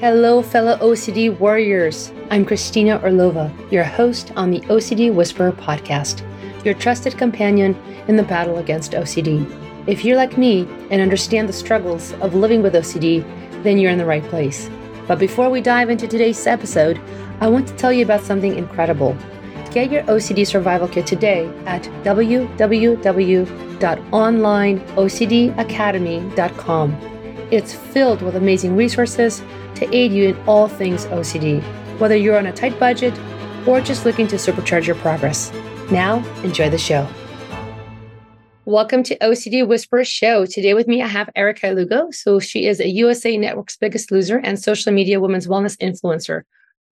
Hello, fellow OCD warriors. I'm Christina Orlova, your host on the OCD Whisperer podcast, your trusted companion in the battle against OCD. If you're like me and understand the struggles of living with OCD, then you're in the right place. But before we dive into today's episode, I want to tell you about something incredible. Get your OCD survival kit today at www.onlineocdacademy.com. It's filled with amazing resources to aid you in all things OCD, whether you're on a tight budget or just looking to supercharge your progress. Now, enjoy the show. Welcome to OCD Whisperer Show. Today with me, I have Erica Lugo. So she is a USA Network's biggest loser and social media women's wellness influencer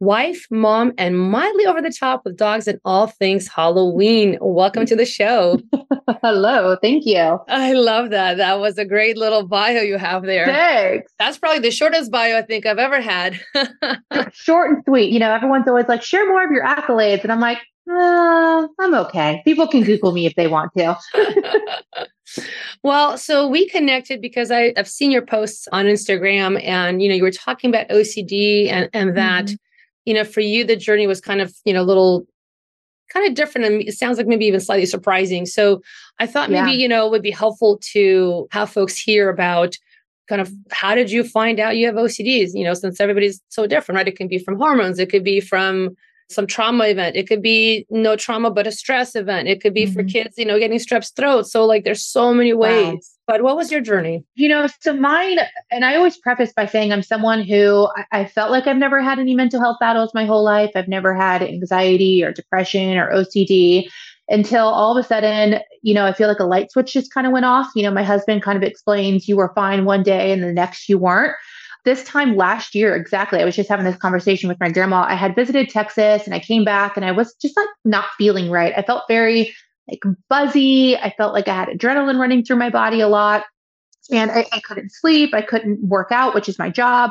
wife, mom, and mildly over the top with dogs and all things Halloween. Welcome to the show. Hello, thank you. I love that. That was a great little bio you have there. Thanks. That's probably the shortest bio I think I've ever had. Short and sweet. You know, everyone's always like, share more of your accolades. And I'm like, uh, I'm okay. People can Google me if they want to. well, so we connected because I, have seen your posts on Instagram and, you know, you were talking about OCD and, and that, mm-hmm you know, for you, the journey was kind of, you know, a little kind of different and it sounds like maybe even slightly surprising. So I thought maybe, yeah. you know, it would be helpful to have folks hear about kind of how did you find out you have OCDs, you know, since everybody's so different, right? It can be from hormones, it could be from some trauma event, it could be no trauma, but a stress event, it could be mm-hmm. for kids, you know, getting strep throat. So, like, there's so many ways. Wow. But what was your journey? You know, so mine, and I always preface by saying I'm someone who I, I, felt like I've never had any mental health battles my whole life. I've never had anxiety or depression or OCD until all of a sudden, you know, I feel like a light switch just kind of went off. You know, my husband kind of explains you were fine one day and the next you weren't. This time last year, exactly, I was just having this conversation with my grandma. I had visited Texas and I came back and I was just like not feeling right. I felt very like buzzy. I felt like I had adrenaline running through my body a lot. And I, I, couldn't sleep. I couldn't work out, which is my job.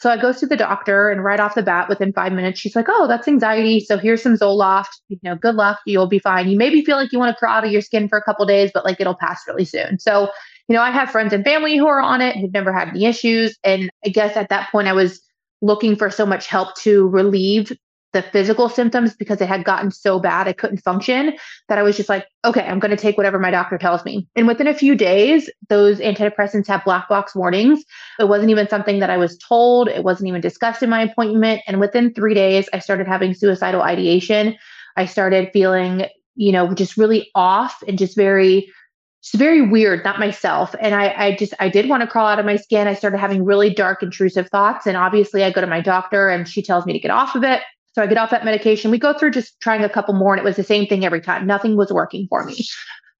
So I go to the doctor, and right off the bat, within five minutes, she's like, "Oh, that's anxiety. So here's some Zoloft. You know, good luck. You'll be fine. You maybe feel like you want to crawl out of your skin for a couple days, but like it'll pass really soon." So, you know, I have friends and family who are on it who've never had any issues, and I guess at that point, I was looking for so much help to relieve the physical symptoms because it had gotten so bad I couldn't function that I was just like, okay, I'm going to take whatever my doctor tells me. And within a few days, those antidepressants have black box warnings. It wasn't even something that I was told, it wasn't even discussed in my appointment. And within three days, I started having suicidal ideation. I started feeling, you know, just really off and just very it's very weird, not myself. And I, I just, I did want to crawl out of my skin. I started having really dark, intrusive thoughts. And obviously, I go to my doctor and she tells me to get off of it. So I get off that medication. We go through just trying a couple more, and it was the same thing every time. Nothing was working for me.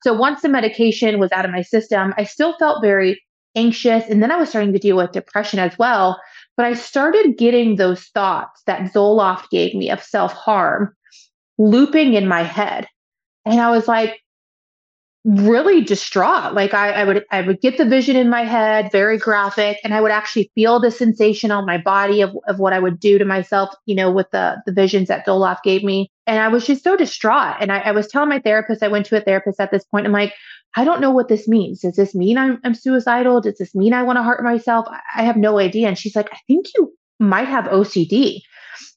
So once the medication was out of my system, I still felt very anxious. And then I was starting to deal with depression as well. But I started getting those thoughts that Zoloft gave me of self harm looping in my head. And I was like, really distraught. Like I, I would I would get the vision in my head, very graphic, and I would actually feel the sensation on my body of, of what I would do to myself, you know, with the the visions that Zoloft gave me. And I was just so distraught. And I, I was telling my therapist, I went to a therapist at this point, I'm like, I don't know what this means. Does this mean I'm, I'm suicidal? Does this mean I want to hurt myself? I have no idea. And she's like, I think you might have OCD.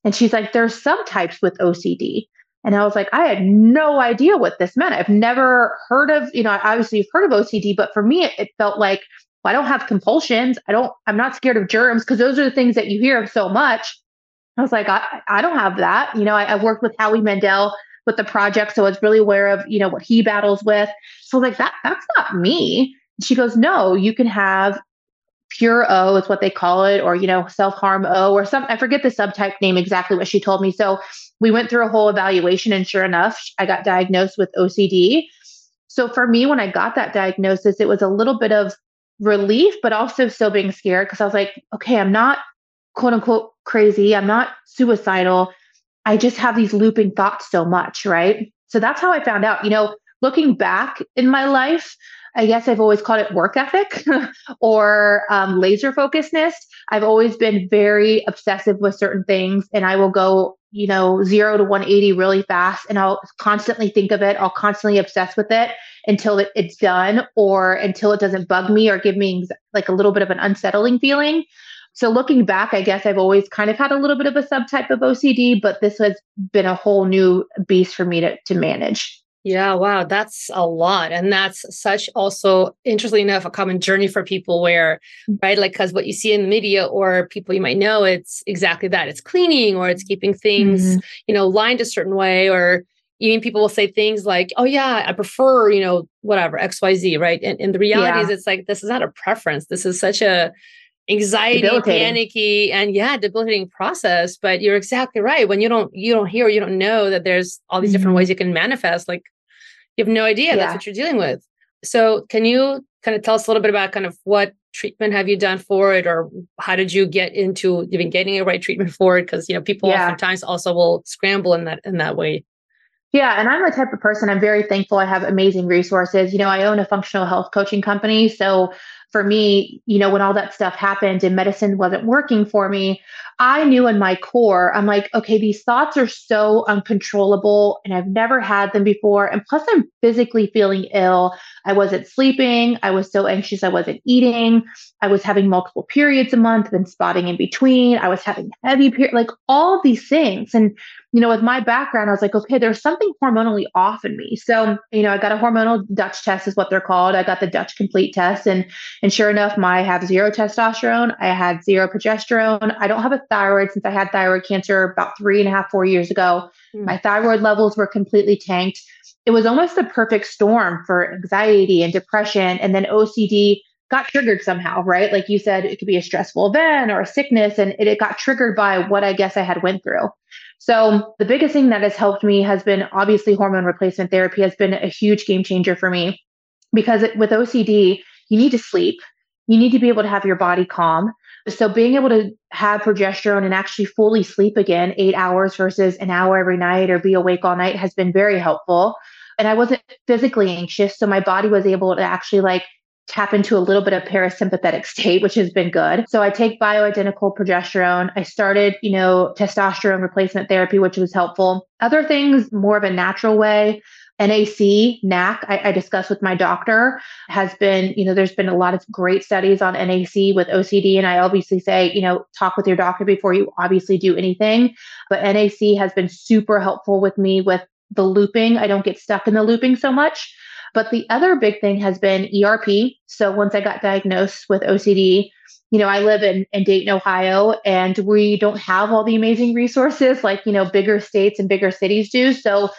And she's like, there's subtypes with OCD. And I was like, I had no idea what this meant. I've never heard of, you know, obviously you've heard of OCD, but for me, it, it felt like, well, I don't have compulsions. I don't, I'm not scared of germs because those are the things that you hear of so much. I was like, I, I don't have that. You know, I, I worked with Howie Mandel with the project. So I was really aware of, you know, what he battles with. So like that, that's not me. She goes, no, you can have pure O is what they call it, or, you know, self harm O or some, I forget the subtype name exactly what she told me. So we went through a whole evaluation, and sure enough, I got diagnosed with OCD. So for me, when I got that diagnosis, it was a little bit of relief, but also still being scared because I was like, okay, I'm not quote unquote crazy. I'm not suicidal. I just have these looping thoughts so much, right? So that's how I found out. You know, looking back in my life, I guess I've always called it work ethic or um, laser focusedness. I've always been very obsessive with certain things, and I will go, you know, zero to 180 really fast, and I'll constantly think of it. I'll constantly obsess with it until it, it's done or until it doesn't bug me or give me like a little bit of an unsettling feeling. So looking back, I guess I've always kind of had a little bit of a subtype of OCD, but this has been a whole new beast for me to, to manage. Yeah, wow, that's a lot. And that's such also, interestingly enough, a common journey for people where, mm. right, like, because what you see in the media or people you might know, it's exactly that it's cleaning or it's keeping things, mm-hmm. you know, lined a certain way. Or even people will say things like, oh, yeah, I prefer, you know, whatever, XYZ, right? And, and the reality yeah. is, it's like, this is not a preference. This is such a, anxiety panicky and yeah debilitating process but you're exactly right when you don't you don't hear you don't know that there's all these mm-hmm. different ways you can manifest like you have no idea yeah. that's what you're dealing with so can you kind of tell us a little bit about kind of what treatment have you done for it or how did you get into even getting a right treatment for it because you know people yeah. oftentimes also will scramble in that in that way yeah, and I'm the type of person I'm very thankful I have amazing resources. You know, I own a functional health coaching company, so for me, you know, when all that stuff happened and medicine wasn't working for me, I knew in my core, I'm like, okay, these thoughts are so uncontrollable and I've never had them before. And plus, I'm physically feeling ill. I wasn't sleeping. I was so anxious. I wasn't eating. I was having multiple periods a month and spotting in between. I was having heavy period, like all these things. And you know, with my background, I was like, okay, there's something hormonally off in me. So, you know, I got a hormonal Dutch test, is what they're called. I got the Dutch complete test. And and sure enough, my I have zero testosterone. I had zero progesterone. I don't have a thyroid since I had thyroid cancer about three and a half, four years ago. Mm. My thyroid levels were completely tanked. It was almost the perfect storm for anxiety and depression. And then OCD got triggered somehow, right? Like you said, it could be a stressful event or a sickness, and it, it got triggered by what I guess I had went through. So the biggest thing that has helped me has been obviously hormone replacement therapy has been a huge game changer for me because it, with OCD, you need to sleep. You need to be able to have your body calm. So being able to have progesterone and actually fully sleep again, eight hours versus an hour every night or be awake all night has been very helpful. And I wasn't physically anxious. So my body was able to actually like tap into a little bit of parasympathetic state, which has been good. So I take bioidentical progesterone. I started, you know, testosterone replacement therapy, which was helpful. Other things, more of a natural way. NAC, NAC, I, I discussed with my doctor, has been, you know, there's been a lot of great studies on NAC with OCD. And I obviously say, you know, talk with your doctor before you obviously do anything. But NAC has been super helpful with me with the looping. I don't get stuck in the looping so much. But the other big thing has been ERP. So once I got diagnosed with OCD, you know, I live in, in Dayton, Ohio, and we don't have all the amazing resources like, you know, bigger states and bigger cities do. So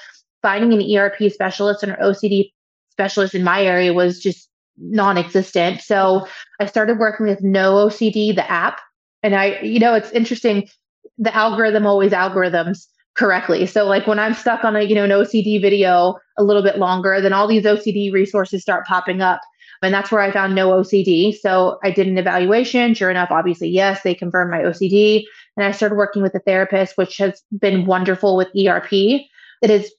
finding an ERP specialist and an OCD specialist in my area was just non existent. So I started working with No OCD, the app. And I, you know, it's interesting. The algorithm always algorithms correctly. So like when I'm stuck on a, you know, an OCD video a little bit longer, then all these OCD resources start popping up. And that's where I found no OCD. So I did an evaluation. Sure enough, obviously, yes, they confirmed my OCD. And I started working with a therapist, which has been wonderful with ERP. It has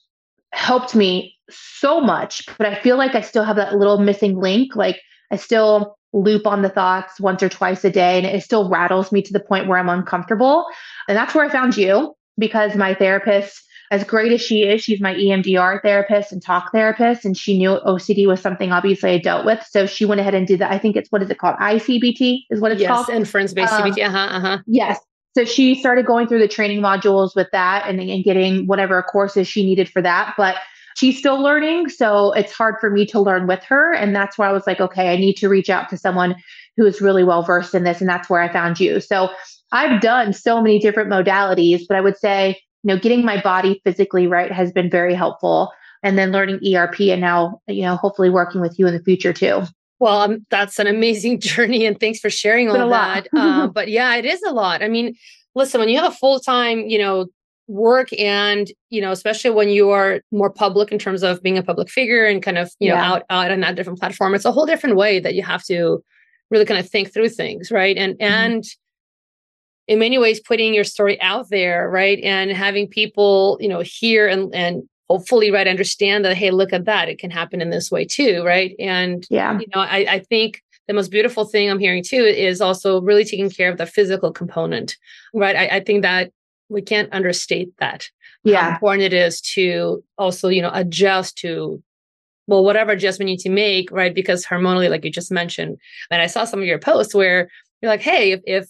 helped me so much, but I feel like I still have that little missing link. Like I still loop on the thoughts once or twice a day, and it still rattles me to the point where I'm uncomfortable. And that's where I found you because my therapist, as great as she is, she's my EMDR therapist and talk therapist, and she knew OCD was something obviously I dealt with. So she went ahead and did that. I think it's what is it called? ICBT is what it's yes, called. inference based um, CBT. Uh huh. Uh huh. Yes. So she started going through the training modules with that and, and getting whatever courses she needed for that. But she's still learning. So it's hard for me to learn with her. And that's why I was like, okay, I need to reach out to someone who is really well versed in this. And that's where I found you. So I've done so many different modalities, but I would say, you know, getting my body physically right has been very helpful. And then learning ERP and now, you know, hopefully working with you in the future too. Well, um, that's an amazing journey, and thanks for sharing all that. uh, but yeah, it is a lot. I mean, listen, when you have a full time, you know, work, and you know, especially when you are more public in terms of being a public figure and kind of, you yeah. know, out out on that different platform, it's a whole different way that you have to really kind of think through things, right? And mm-hmm. and in many ways putting your story out there right? And having people you know hear and and hopefully right understand that hey look at that. It can happen in this way too right? And yeah. you know i, I think the most beautiful thing i'm hearing too is also really taking care of the physical component right? I, I think that we can't understate that yeah. how important it is to also you know adjust to well whatever adjustment you need to make right? Because hormonally like you just mentioned and i saw some of your posts where you're like hey if, if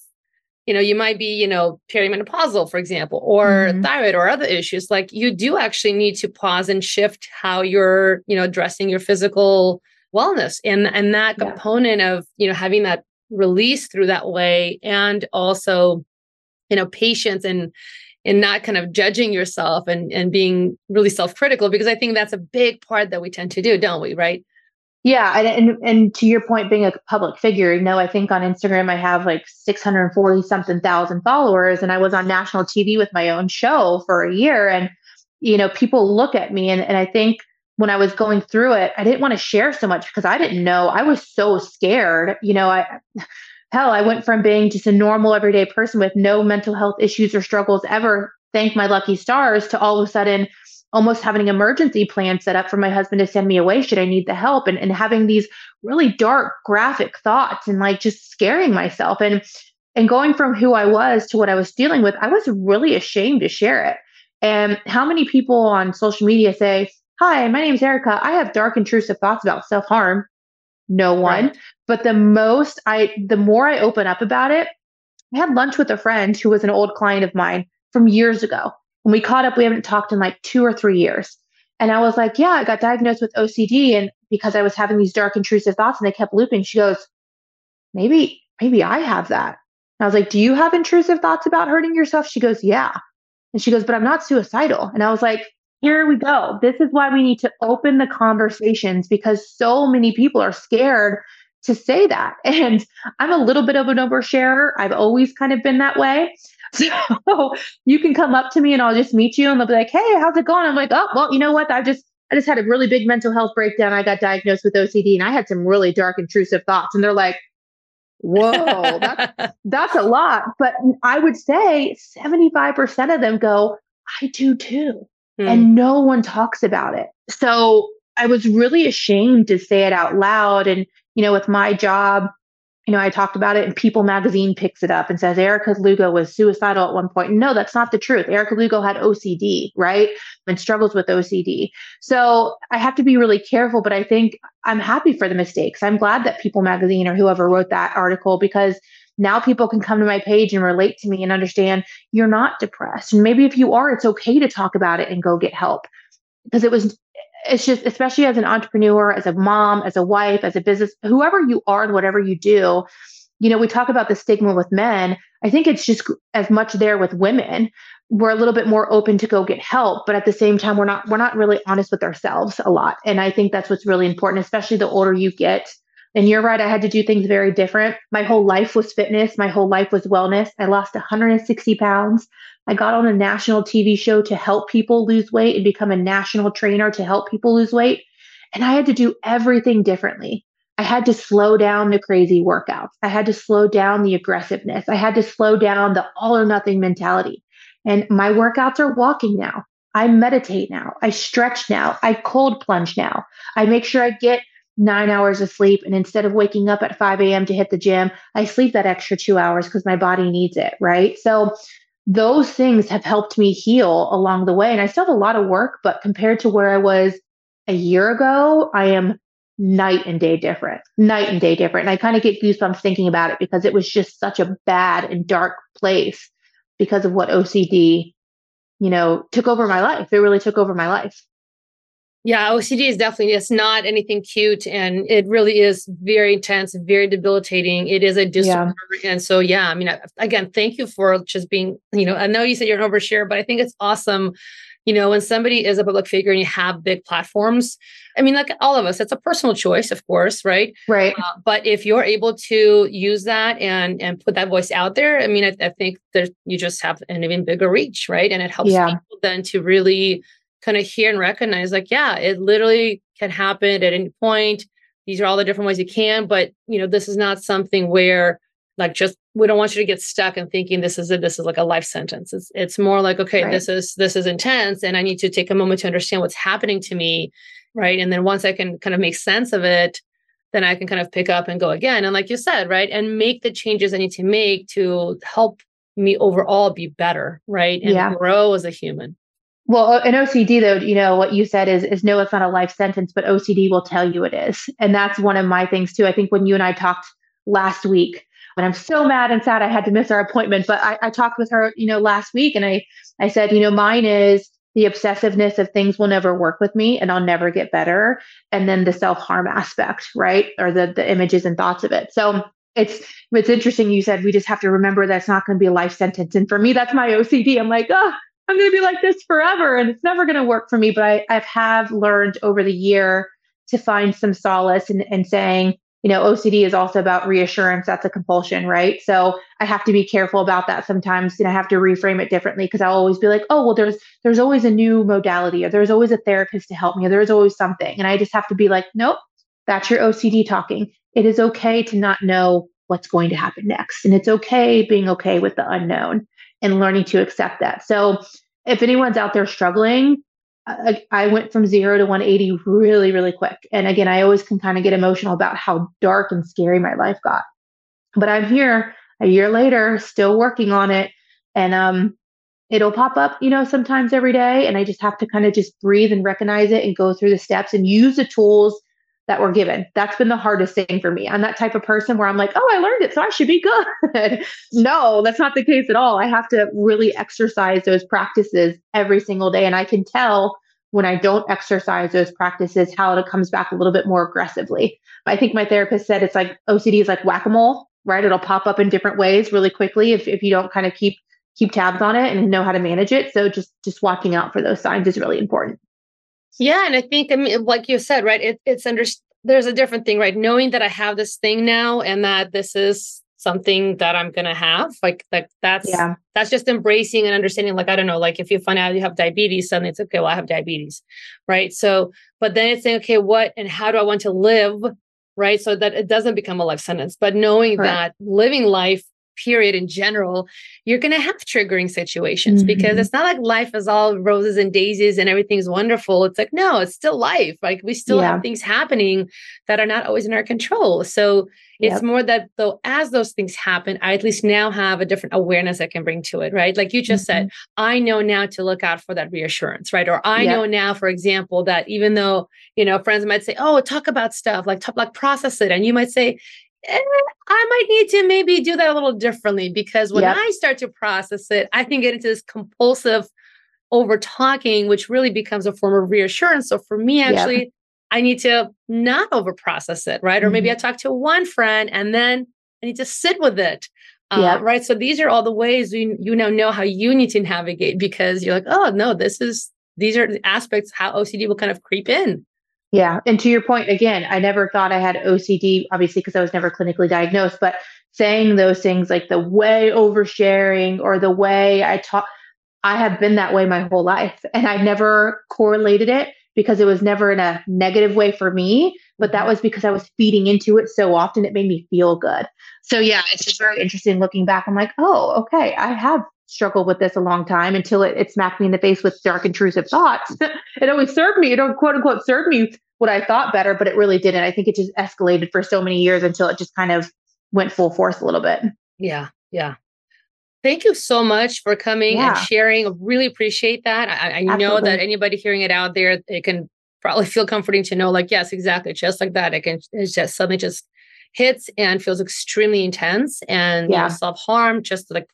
you know you might be you know perimenopausal for example or mm-hmm. thyroid or other issues like you do actually need to pause and shift how you're you know addressing your physical wellness and and that yeah. component of you know having that release through that way and also you know patience and and not kind of judging yourself and and being really self-critical because i think that's a big part that we tend to do don't we right yeah, and, and and to your point, being a public figure, you know, I think on Instagram I have like 640 something thousand followers, and I was on national TV with my own show for a year, and you know, people look at me, and and I think when I was going through it, I didn't want to share so much because I didn't know. I was so scared. You know, I hell, I went from being just a normal everyday person with no mental health issues or struggles ever, thank my lucky stars, to all of a sudden almost having an emergency plan set up for my husband to send me away should I need the help and, and having these really dark graphic thoughts and like just scaring myself and and going from who I was to what I was dealing with, I was really ashamed to share it. And how many people on social media say, Hi, my name's Erica. I have dark, intrusive thoughts about self harm. No one. Right. But the most I, the more I open up about it, I had lunch with a friend who was an old client of mine from years ago. When we caught up, we haven't talked in like two or three years. And I was like, Yeah, I got diagnosed with OCD. And because I was having these dark, intrusive thoughts and they kept looping, she goes, Maybe, maybe I have that. And I was like, Do you have intrusive thoughts about hurting yourself? She goes, Yeah. And she goes, But I'm not suicidal. And I was like, Here we go. This is why we need to open the conversations because so many people are scared to say that. And I'm a little bit of an oversharer. I've always kind of been that way. So you can come up to me and I'll just meet you and they'll be like, Hey, how's it going? I'm like, Oh, well, you know what? I just, I just had a really big mental health breakdown. I got diagnosed with OCD and I had some really dark, intrusive thoughts. And they're like, Whoa, that's, that's a lot. But I would say 75% of them go, I do too. Hmm. And no one talks about it. So I was really ashamed to say it out loud. And, you know, with my job, you know, I talked about it and People magazine picks it up and says Erica Lugo was suicidal at one point. No, that's not the truth. Erica Lugo had OCD, right? And struggles with OCD. So I have to be really careful, but I think I'm happy for the mistakes. I'm glad that People magazine or whoever wrote that article because now people can come to my page and relate to me and understand you're not depressed. And maybe if you are, it's okay to talk about it and go get help. Because it was it's just especially as an entrepreneur as a mom as a wife as a business whoever you are and whatever you do you know we talk about the stigma with men. I think it's just as much there with women. We're a little bit more open to go get help but at the same time we're not we're not really honest with ourselves a lot. And i think that's what's really important especially the older you get. And you're right i had to do things very different. My whole life was fitness. My whole life was wellness. I lost 160 pounds I got on a national TV show to help people lose weight and become a national trainer to help people lose weight. And I had to do everything differently. I had to slow down the crazy workouts. I had to slow down the aggressiveness. I had to slow down the all or nothing mentality. And my workouts are walking now. I meditate now. I stretch now. I cold plunge now. I make sure I get nine hours of sleep. And instead of waking up at 5 a.m. to hit the gym, I sleep that extra two hours because my body needs it. Right. So those things have helped me heal along the way. And I still have a lot of work, but compared to where I was a year ago, I am night and day different, night and day different. And I kind of get goosebumps thinking about it because it was just such a bad and dark place because of what OCD, you know, took over my life. It really took over my life. Yeah, OCD is definitely it's not anything cute and it really is very intense, very debilitating. It is a disorder. Yeah. And so yeah, I mean again, thank you for just being, you know, I know you said you're an overshare, but I think it's awesome, you know, when somebody is a public figure and you have big platforms. I mean, like all of us, it's a personal choice, of course, right? Right. Uh, but if you're able to use that and and put that voice out there, I mean, I, I think that you just have an even bigger reach, right? And it helps yeah. people then to really kind of hear and recognize like yeah it literally can happen at any point. These are all the different ways you can but you know this is not something where like just we don't want you to get stuck in thinking this is a, this is like a life sentence. It's it's more like okay right. this is this is intense and i need to take a moment to understand what's happening to me right? And then once i can kind of make sense of it then i can kind of pick up and go again. And like you said right and make the changes i need to make to help me overall be better right and yeah. grow as a human well, uh, an OCD though, you know, what you said is is no, it's not a life sentence, but OCD will tell you it is. And that's one of my things too. I think when you and I talked last week, And I'm so mad and sad I had to miss our appointment. But I, I talked with her, you know, last week and I, I said, you know, mine is the obsessiveness of things will never work with me and I'll never get better. And then the self-harm aspect, right? Or the the images and thoughts of it. So it's it's interesting you said we just have to remember that's not going to be a life sentence. And for me, that's my OCD. I'm like, oh, I'm going to be like this forever and it's never going to work for me. But I, I have learned over the year to find some solace in, in saying, you know, OCD is also about reassurance. That's a compulsion, right? So I have to be careful about that sometimes, and I have to reframe it differently because I'll always be like, oh, well, there's there's always a new modality, or there's always a therapist to help me, or there's always something, and I just have to be like, nope, that's your OCD talking. It is okay to not know what's going to happen next, and it's okay being okay with the unknown and learning to accept that. So if anyone's out there struggling, I, I went from zero to 180 really, really quick. And again, I always can kind of get emotional about how dark and scary my life got. But I'm here a year later, still working on it. And um, it'll pop up, you know, sometimes every day. And I just have to kind of just breathe and recognize it and go through the steps and use the tools that were given. That's been the hardest thing for me. I'm that type of person where I'm like, oh, I learned it, so I should be good. no, that's not the case at all. I have to really exercise those practices every single day. And I can tell when I don't exercise those practices how it comes back a little bit more aggressively. I think my therapist said it's like OCD is like whack a mole, right? It'll pop up in different ways really quickly if, if you don't kind of keep keep tabs on it and know how to manage it. So just just watching out for those signs is really important. Yeah, and I think I mean, like you said, right? It, it's under there's a different thing, right? Knowing that I have this thing now and that this is something that I'm gonna have, like like that's yeah. that's just embracing and understanding. Like I don't know, like if you find out you have diabetes, suddenly it's okay. Well, I have diabetes, right? So, but then it's saying, okay, what and how do I want to live, right? So that it doesn't become a life sentence, but knowing that living life period in general, you're going to have triggering situations mm-hmm. because it's not like life is all roses and daisies and everything's wonderful. It's like, no, it's still life. Like we still yeah. have things happening that are not always in our control. So it's yep. more that though, as those things happen, I at least now have a different awareness I can bring to it, right? Like you just mm-hmm. said, I know now to look out for that reassurance, right? Or I yep. know now, for example, that even though, you know, friends might say, oh, talk about stuff, like talk, like process it. And you might say, eh, I might need to maybe do that a little differently because when yep. I start to process it, I can get into this compulsive over talking, which really becomes a form of reassurance. So for me, actually, yep. I need to not over process it, right? Mm-hmm. Or maybe I mm-hmm. talk to one friend and then I need to sit with it. Uh, yeah. Right. So these are all the ways you, you now know how you need to navigate because you're like, oh, no, this is, these are the aspects how OCD will kind of creep in. Yeah. And to your point, again, I never thought I had OCD, obviously, because I was never clinically diagnosed, but saying those things like the way oversharing or the way I talk, I have been that way my whole life. And I never correlated it because it was never in a negative way for me, but that was because I was feeding into it so often, it made me feel good. So, yeah, it's just very interesting looking back. I'm like, oh, okay, I have struggled with this a long time until it, it smacked me in the face with dark, intrusive thoughts. it always served me, it don't quote unquote served me what I thought better, but it really didn't. I think it just escalated for so many years until it just kind of went full force a little bit. Yeah. Yeah. Thank you so much for coming yeah. and sharing. I really appreciate that. I, I know that anybody hearing it out there, it can probably feel comforting to know, like, yes, exactly, just like that. It can it just suddenly just hits and feels extremely intense and yeah. you know, self harm, just like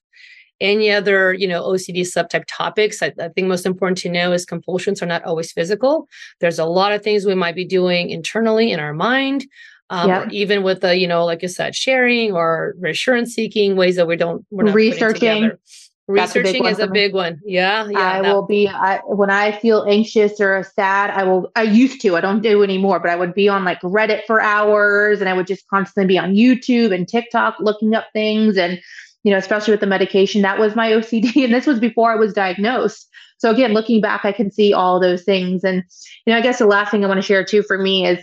any other you know ocd subtype topics I, I, think most important to know is compulsions are not always physical. There's a lot of things we might be doing internally in our mind um, even with the you know like you said sharing or reassurance seeking ways that we don't we're not researching. Researching a is a big one. Yeah yeah i that. will be I, when i feel anxious or sad i will i used to i don't do anymore but i would be on like reddit for hours and i would just constantly be on youtube and tiktok looking up things and you know, especially with the medication. That was my OCD. And this was before I was diagnosed. So again, looking back, I can see all those things. And, you know, I guess the last thing I want to share too for me is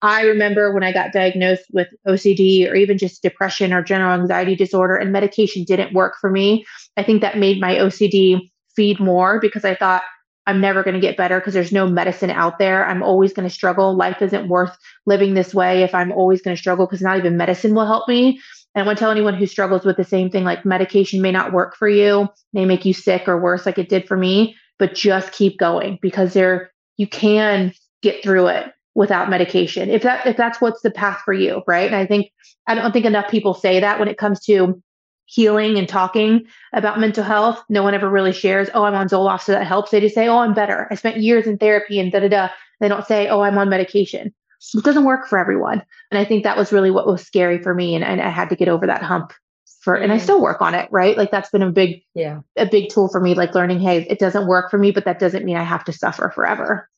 I remember when I got diagnosed with OCD or even just depression or general anxiety disorder and medication didn't work for me. I think that made my OCD feed more because I thought I'm never going to get better because there's no medicine out there. I'm always going to struggle. Life isn't worth living this way if I'm always going to struggle because not even medicine will help me. And I want to tell anyone who struggles with the same thing like medication may not work for you, may make you sick or worse, like it did for me, but just keep going because there you can get through it without medication. If that if that's what's the path for you right? And i think i don't think enough people say that when it comes to healing and talking about mental health. No one ever really shares oh i'm on zoloft so that helps. They just say oh i'm better. I spent years in therapy and da da da. They don't say oh i'm on medication it doesn't work for everyone. And i think that was really what was scary for me and, and i had to get over that hump for and i mm. still work on it right? Like that's been a big yeah. a big tool for me like learning hey it doesn't work for me but that doesn't mean i have to suffer forever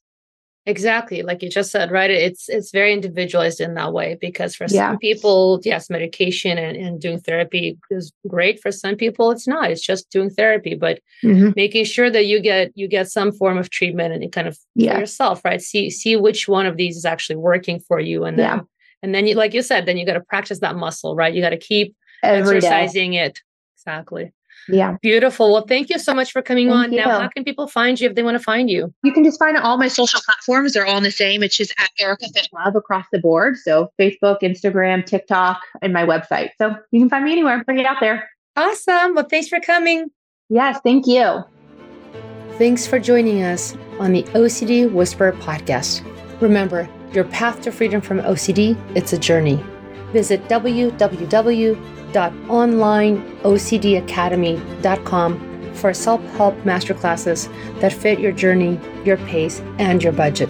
Exactly, like you just said, right? It's it's very individualized in that way because for yeah. some people, yes, medication and, and doing therapy is great. For some people, it's not. It's just doing therapy, but mm-hmm. making sure that you get you get some form of treatment and you kind of yeah. yourself, right? See see which one of these is actually working for you, and then yeah. and then you like you said, then you got to practice that muscle, right? You got to keep Every exercising day. it. Exactly. Yeah. Beautiful. Well, thank you so much for coming thank on. You. Now, how can people find you if they want to find you? You can just find all my social platforms. They're all in the same. It's just at Erica Fit Love across the board. So Facebook, Instagram, TikTok, and my website. So you can find me anywhere. Bring it out there. Awesome. Well, thanks for coming. Yes, thank you. Thanks for joining us on the OCD Whisperer podcast. Remember, your path to freedom from OCD, it's a journey. Visit www www.onlineocdacademy.com for self help masterclasses that fit your journey, your pace, and your budget.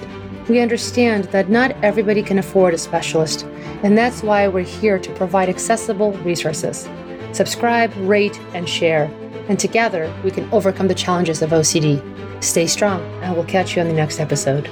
We understand that not everybody can afford a specialist, and that's why we're here to provide accessible resources. Subscribe, rate, and share, and together we can overcome the challenges of OCD. Stay strong, and we'll catch you on the next episode.